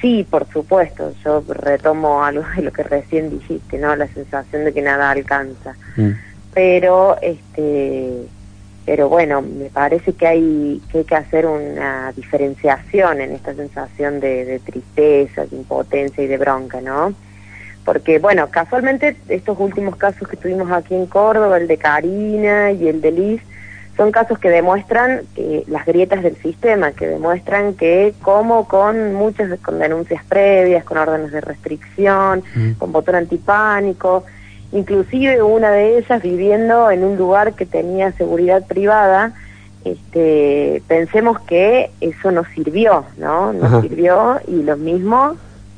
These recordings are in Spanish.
Sí, por supuesto, yo retomo algo de lo que recién dijiste, ¿no? La sensación de que nada alcanza. Mm. Pero, este, pero bueno, me parece que hay que, hay que hacer una diferenciación en esta sensación de, de tristeza, de impotencia y de bronca, ¿no? Porque, bueno, casualmente estos últimos casos que tuvimos aquí en Córdoba, el de Karina y el de Liz, son casos que demuestran las grietas del sistema, que demuestran que como con muchas con denuncias previas, con órdenes de restricción, mm. con botón antipánico, inclusive una de ellas viviendo en un lugar que tenía seguridad privada, este, pensemos que eso nos sirvió, ¿no? Nos sirvió y lo mismo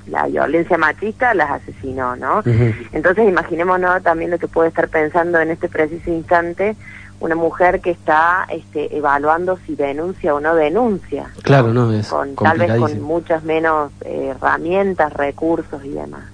la violencia machista las asesinó, ¿no? Entonces imaginémonos también lo que puede estar pensando en este preciso instante una mujer que está este, evaluando si denuncia o no denuncia. Claro, no, es con, Tal vez con muchas menos eh, herramientas, recursos y demás.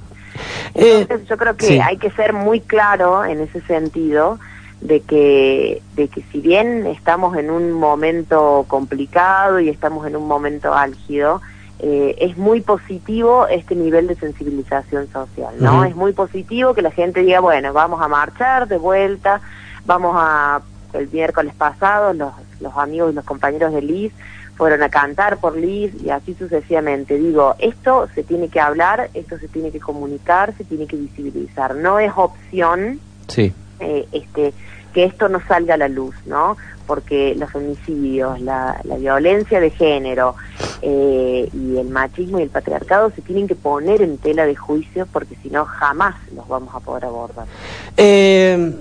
Eh, Entonces yo creo que hay que ser muy claro en ese sentido de que, de que si bien estamos en un momento complicado y estamos en un momento álgido, eh, es muy positivo este nivel de sensibilización social, ¿no? Es muy positivo que la gente diga, bueno, vamos a marchar de vuelta, vamos a el miércoles pasado los, los amigos y los compañeros de Liz fueron a cantar por Liz y así sucesivamente. Digo, esto se tiene que hablar, esto se tiene que comunicar, se tiene que visibilizar. No es opción sí. eh, este, que esto no salga a la luz, ¿no? Porque los homicidios, la, la violencia de género eh, y el machismo y el patriarcado se tienen que poner en tela de juicio porque si no jamás los vamos a poder abordar. Eh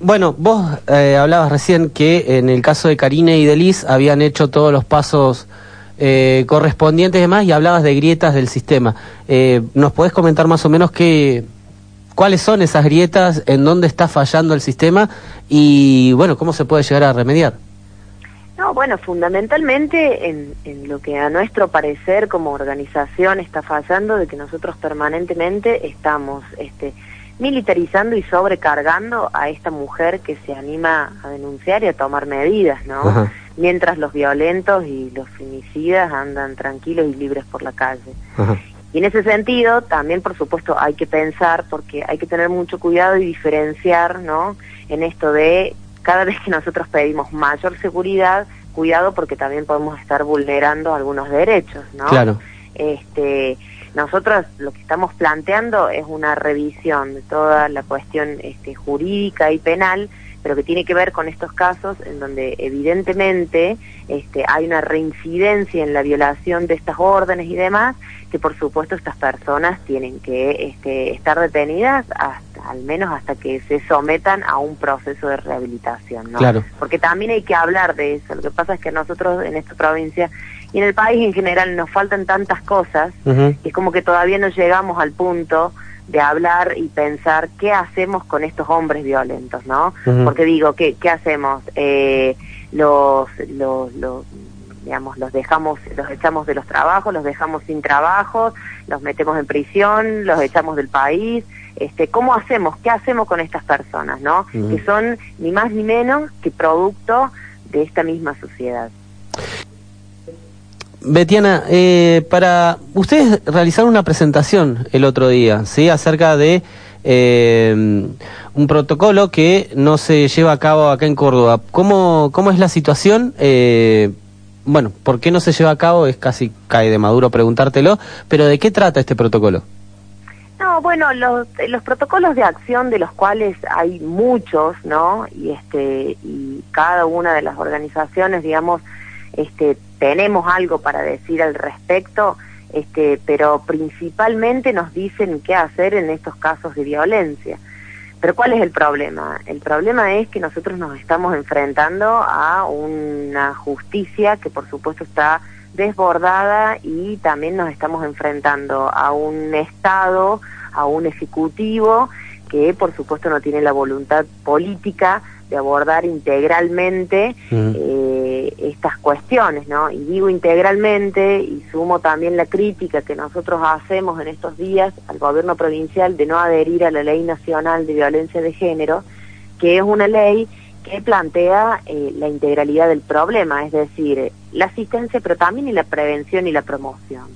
bueno, vos eh, hablabas recién que en el caso de Karina y de Liz habían hecho todos los pasos eh, correspondientes y demás y hablabas de grietas del sistema. Eh, ¿Nos podés comentar más o menos qué, cuáles son esas grietas, en dónde está fallando el sistema y, bueno, cómo se puede llegar a remediar? No, bueno, fundamentalmente en, en, lo que a nuestro parecer como organización está fallando, de que nosotros permanentemente estamos este, militarizando y sobrecargando a esta mujer que se anima a denunciar y a tomar medidas, ¿no? Mientras los violentos y los femicidas andan tranquilos y libres por la calle. Y en ese sentido, también por supuesto hay que pensar, porque hay que tener mucho cuidado y diferenciar, ¿no? En esto de cada vez que nosotros pedimos mayor seguridad, cuidado porque también podemos estar vulnerando algunos derechos, ¿no? Claro. Este, nosotros lo que estamos planteando es una revisión de toda la cuestión este, jurídica y penal, pero que tiene que ver con estos casos en donde evidentemente este, hay una reincidencia en la violación de estas órdenes y demás, que por supuesto estas personas tienen que este, estar detenidas hasta, al menos hasta que se sometan a un proceso de rehabilitación, ¿no? Claro. Porque también hay que hablar de eso. Lo que pasa es que nosotros en esta provincia y en el país en general nos faltan tantas cosas que es como que todavía no llegamos al punto de hablar y pensar qué hacemos con estos hombres violentos, ¿no? Porque digo, ¿qué, qué hacemos? Eh, los, los, los, digamos, los dejamos, los echamos de los trabajos, los dejamos sin trabajo, los metemos en prisión, los echamos del país, este, ¿cómo hacemos? ¿Qué hacemos con estas personas, no? Que son ni más ni menos que producto de esta misma sociedad. Betiana, eh, para ustedes realizaron una presentación el otro día, ¿sí? Acerca de eh, un protocolo que no se lleva a cabo acá en Córdoba. ¿Cómo, cómo es la situación? Eh, bueno, ¿por qué no se lleva a cabo? Es casi cae de maduro preguntártelo, pero ¿de qué trata este protocolo? No, bueno, los, los protocolos de acción de los cuales hay muchos, ¿no? Y este y cada una de las organizaciones, digamos, este, tenemos algo para decir al respecto, este, pero principalmente nos dicen qué hacer en estos casos de violencia. Pero ¿cuál es el problema? El problema es que nosotros nos estamos enfrentando a una justicia que por supuesto está desbordada y también nos estamos enfrentando a un Estado, a un Ejecutivo que por supuesto no tiene la voluntad política de abordar integralmente eh, estas cuestiones, ¿no? Y digo integralmente y sumo también la crítica que nosotros hacemos en estos días al gobierno provincial de no adherir a la Ley Nacional de Violencia de Género, que es una ley que plantea eh, la integralidad del problema, es decir, la asistencia, pero también y la prevención y la promoción.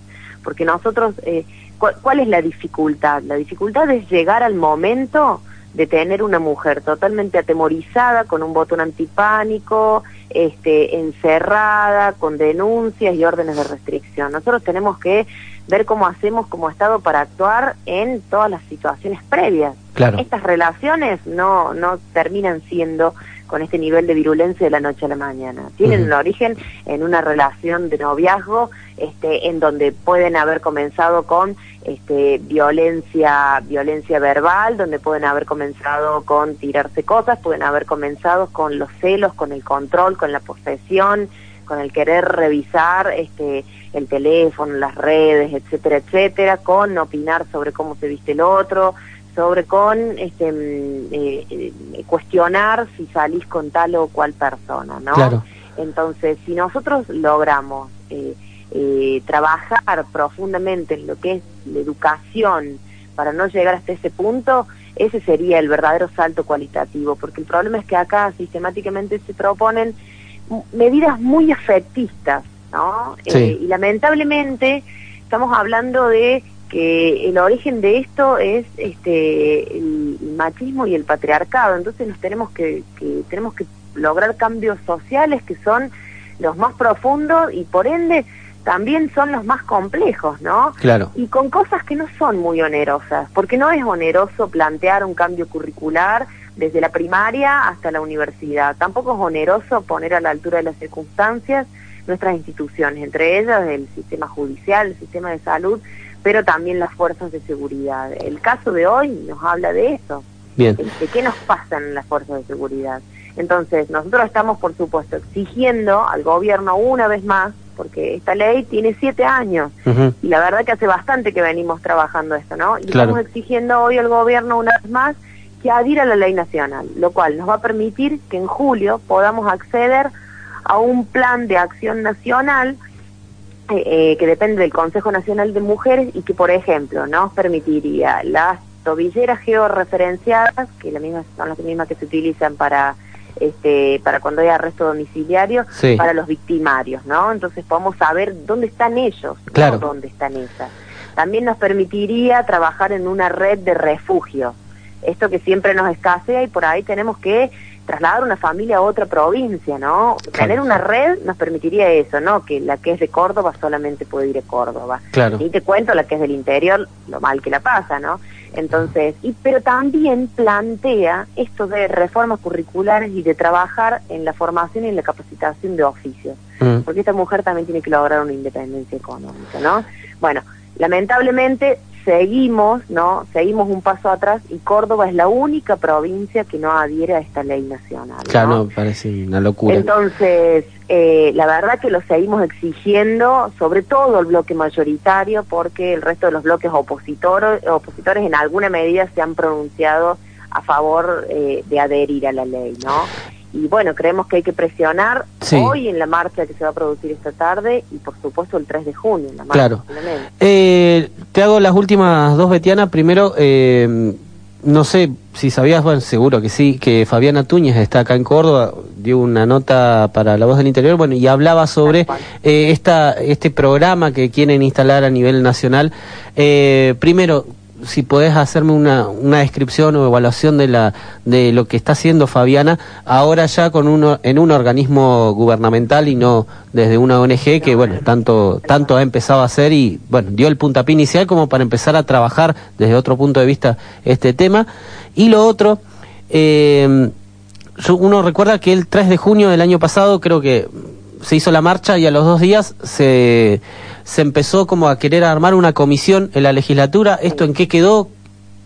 Porque nosotros, eh, ¿cuál es la dificultad? La dificultad es llegar al momento de tener una mujer totalmente atemorizada, con un botón antipánico, este, encerrada, con denuncias y órdenes de restricción. Nosotros tenemos que ver cómo hacemos como Estado para actuar en todas las situaciones previas. Estas relaciones no, no terminan siendo con este nivel de virulencia de la noche a la mañana. Tienen un origen en una relación de noviazgo este, en donde pueden haber comenzado con este, violencia, violencia verbal, donde pueden haber comenzado con tirarse cosas, pueden haber comenzado con los celos, con el control, con la posesión, con el querer revisar este, el teléfono, las redes, etcétera, etcétera, con opinar sobre cómo se viste el otro, sobre con este, mm, eh, eh, cuestionar si salís con tal o cual persona, ¿no? Entonces, si nosotros logramos eh, trabajar profundamente en lo que es la educación para no llegar hasta ese punto, ese sería el verdadero salto cualitativo, porque el problema es que acá sistemáticamente se proponen medidas muy efectistas, ¿no? y lamentablemente estamos hablando de que el origen de esto es este el machismo y el patriarcado entonces nos tenemos que, tenemos que lograr cambios sociales que son los más profundos y por ende también son los más complejos, ¿no? Claro. Y con cosas que no son muy onerosas, porque no es oneroso plantear un cambio curricular desde la primaria hasta la universidad. Tampoco es oneroso poner a la altura de las circunstancias nuestras instituciones, entre ellas el sistema judicial, el sistema de salud, pero también las fuerzas de seguridad. El caso de hoy nos habla de eso, Bien. de qué nos pasan las fuerzas de seguridad. Entonces, nosotros estamos, por supuesto, exigiendo al gobierno una vez más, porque esta ley tiene siete años, y la verdad que hace bastante que venimos trabajando esto, ¿no? Y estamos exigiendo hoy al gobierno una vez más que adhiera a la ley nacional, lo cual nos va a permitir que en julio podamos acceder a un plan de acción nacional eh, que depende del Consejo Nacional de Mujeres y que, por ejemplo, nos permitiría las tobilleras georreferenciadas, que la misma, son las mismas que se utilizan para este, para cuando hay arresto domiciliario, para los victimarios, ¿no? Entonces podemos saber dónde están ellos, claro. dónde están esas. También nos permitiría trabajar en una red de refugio, esto que siempre nos escasea y por ahí tenemos que trasladar una familia a otra provincia, ¿no? Tener una red nos permitiría eso, ¿no? Que la que es de Córdoba solamente puede ir a Córdoba. Claro. Y te cuento la que es del interior, lo mal que la pasa, ¿no? Entonces, y pero también plantea esto de reformas curriculares y de trabajar en la formación y en la capacitación de oficios, mm. porque esta mujer también tiene que lograr una independencia económica, ¿no? Bueno, lamentablemente seguimos, ¿no? Seguimos un paso atrás y Córdoba es la única provincia que no adhiere a esta ley nacional. Claro, parece una locura. Entonces, eh, la verdad que lo seguimos exigiendo, sobre todo el bloque mayoritario, porque el resto de los bloques opositores, opositores en alguna medida se han pronunciado a favor eh, de adherir a la ley, ¿no? y bueno, creemos que hay que presionar hoy en la marcha que se va a producir esta tarde y por supuesto el 3 de junio en la marcha. Claro. Eh, te hago las últimas dos, Betiana. Primero, eh, no sé si sabías, bueno, seguro que sí, que Fabiana Túñez está acá en Córdoba, dio una nota para La Voz del Interior, bueno, y hablaba sobre eh, esta, este programa que quieren instalar a nivel nacional. Eh, primero, si podés hacerme una, una descripción o evaluación de la de lo que está haciendo Fabiana ahora ya con uno en un organismo gubernamental y no desde una ONG que bueno tanto tanto ha empezado a hacer y bueno dio el puntapié inicial como para empezar a trabajar desde otro punto de vista este tema. Y lo otro eh, uno recuerda que el 3 de junio del año pasado creo que se hizo la marcha y a los dos días se, se empezó como a querer armar una comisión en la legislatura. ¿Esto en qué quedó?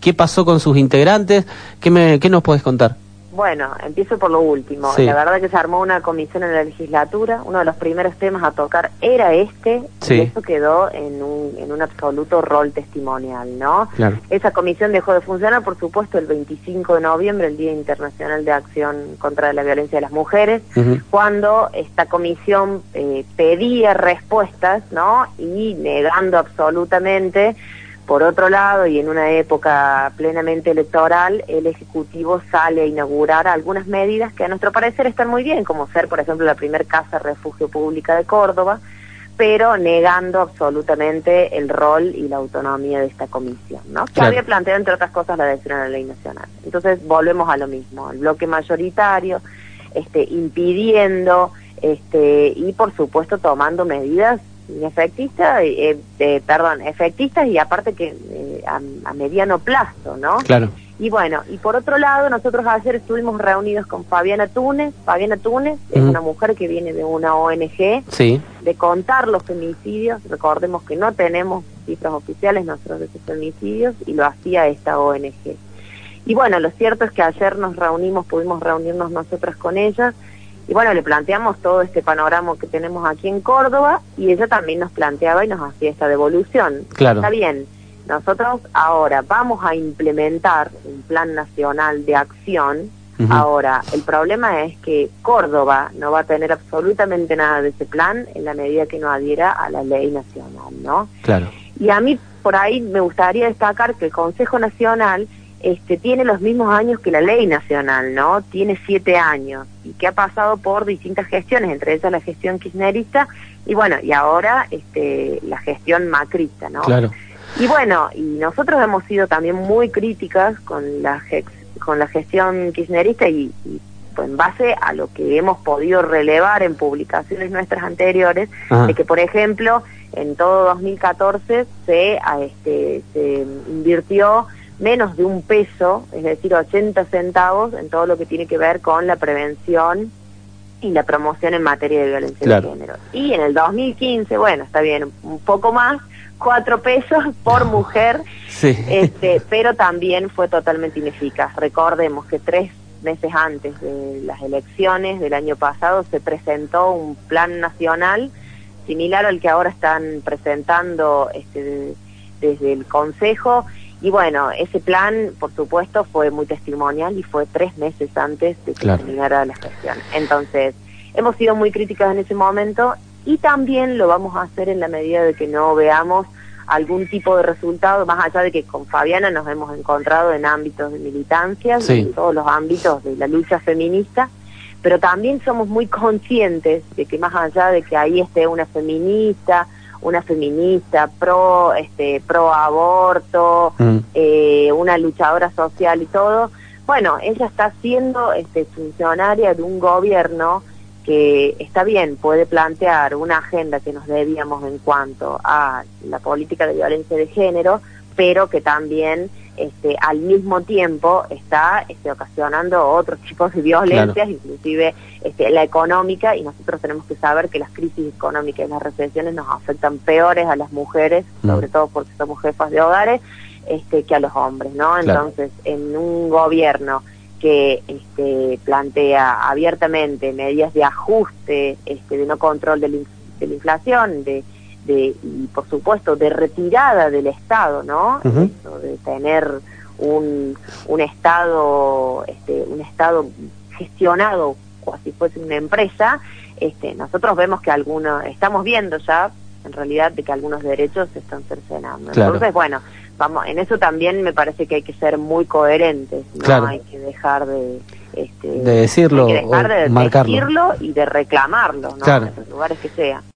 ¿Qué pasó con sus integrantes? ¿Qué, me, qué nos puedes contar? Bueno, empiezo por lo último. La verdad que se armó una comisión en la legislatura. Uno de los primeros temas a tocar era este. Y eso quedó en un, en un absoluto rol testimonial, ¿no? Esa comisión dejó de funcionar, por supuesto, el 25 de noviembre, el Día Internacional de Acción contra la Violencia de las Mujeres, cuando esta comisión eh, pedía respuestas, ¿no? Y negando absolutamente por otro lado, y en una época plenamente electoral, el Ejecutivo sale a inaugurar algunas medidas que a nuestro parecer están muy bien, como ser, por ejemplo, la primer casa refugio pública de Córdoba, pero negando absolutamente el rol y la autonomía de esta comisión, ¿no? Que había planteado, entre otras cosas, la adhesión a la ley nacional. Entonces, volvemos a lo mismo, el bloque mayoritario, este, impidiendo, este, y por supuesto tomando medidas efectistas, eh, eh, perdón, efectistas y aparte que eh, a, mediano plazo, ¿no? Claro. Y bueno, y por otro lado, nosotros ayer estuvimos reunidos con Fabiana Túnez. Fabiana Túnez es una mujer que viene de una ONG sí. de contar los femicidios. Recordemos que no tenemos cifras oficiales nosotros de esos femicidios y lo hacía esta ONG. Y bueno, lo cierto es que ayer nos reunimos, pudimos reunirnos nosotras con ellas y bueno, le planteamos todo este panorama que tenemos aquí en Córdoba y ella también nos planteaba y nos hacía esta devolución. Claro. Está bien, nosotros ahora vamos a implementar un plan nacional de acción. Ahora, el problema es que Córdoba no va a tener absolutamente nada de ese plan en la medida que no adhiera a la ley nacional, ¿no? Claro. Y a mí por ahí me gustaría destacar que el Consejo Nacional este, tiene los mismos años que la ley nacional, ¿no? Tiene siete años y que ha pasado por distintas gestiones, entre ellas la gestión kirchnerista y bueno, y ahora este, la gestión macrista, ¿no? Claro. Y bueno, y nosotros hemos sido también muy críticas con la, con la gestión kirchnerista y, pues, en base a lo que hemos podido relevar en publicaciones nuestras anteriores, de que por ejemplo en todo 2014 se, a este, se invirtió menos de un peso, es decir, 80 centavos en todo lo que tiene que ver con la prevención y la promoción en materia de violencia de género. Y en el 2015, bueno, está bien, un poco más, cuatro pesos por mujer, este, pero también fue totalmente ineficaz. Recordemos que tres meses antes de las elecciones del año pasado se presentó un plan nacional similar al que ahora están presentando este, desde el Consejo y bueno, ese plan, por supuesto, fue muy testimonial y fue tres meses antes de que terminara la gestión. Entonces, hemos sido muy críticas en ese momento y también lo vamos a hacer en la medida de que no veamos algún tipo de resultado, más allá de que con Fabiana nos hemos encontrado en ámbitos de militancia, en todos los ámbitos de la lucha feminista, pero también somos muy conscientes de que más allá de que ahí esté una feminista, una feminista pro este pro aborto mm. eh, una luchadora social y todo bueno ella está siendo este funcionaria de un gobierno que está bien puede plantear una agenda que nos debíamos en cuanto a la política de violencia de género pero que también este, al mismo tiempo está este, ocasionando otros tipos de violencias, inclusive este, la económica, y nosotros tenemos que saber que las crisis económicas y las recesiones nos afectan peores a las mujeres, sobre todo porque somos jefas de hogares, este, que a los hombres, ¿no? Entonces, en un gobierno que este, plantea abiertamente medidas de ajuste, este, de no control de la, inflación, de de, y por supuesto de retirada del Estado, ¿no? de tener un, un Estado, este, un Estado gestionado como si fuese una empresa, este, nosotros vemos que algunos, estamos viendo ya en realidad de que algunos derechos se están cercenando. Entonces, bueno, vamos, en eso también me parece que hay que ser muy coherentes, no hay que dejar de este, de decirlo, hay que dejar de decirlo y de reclamarlo, ¿no? En los lugares que sea.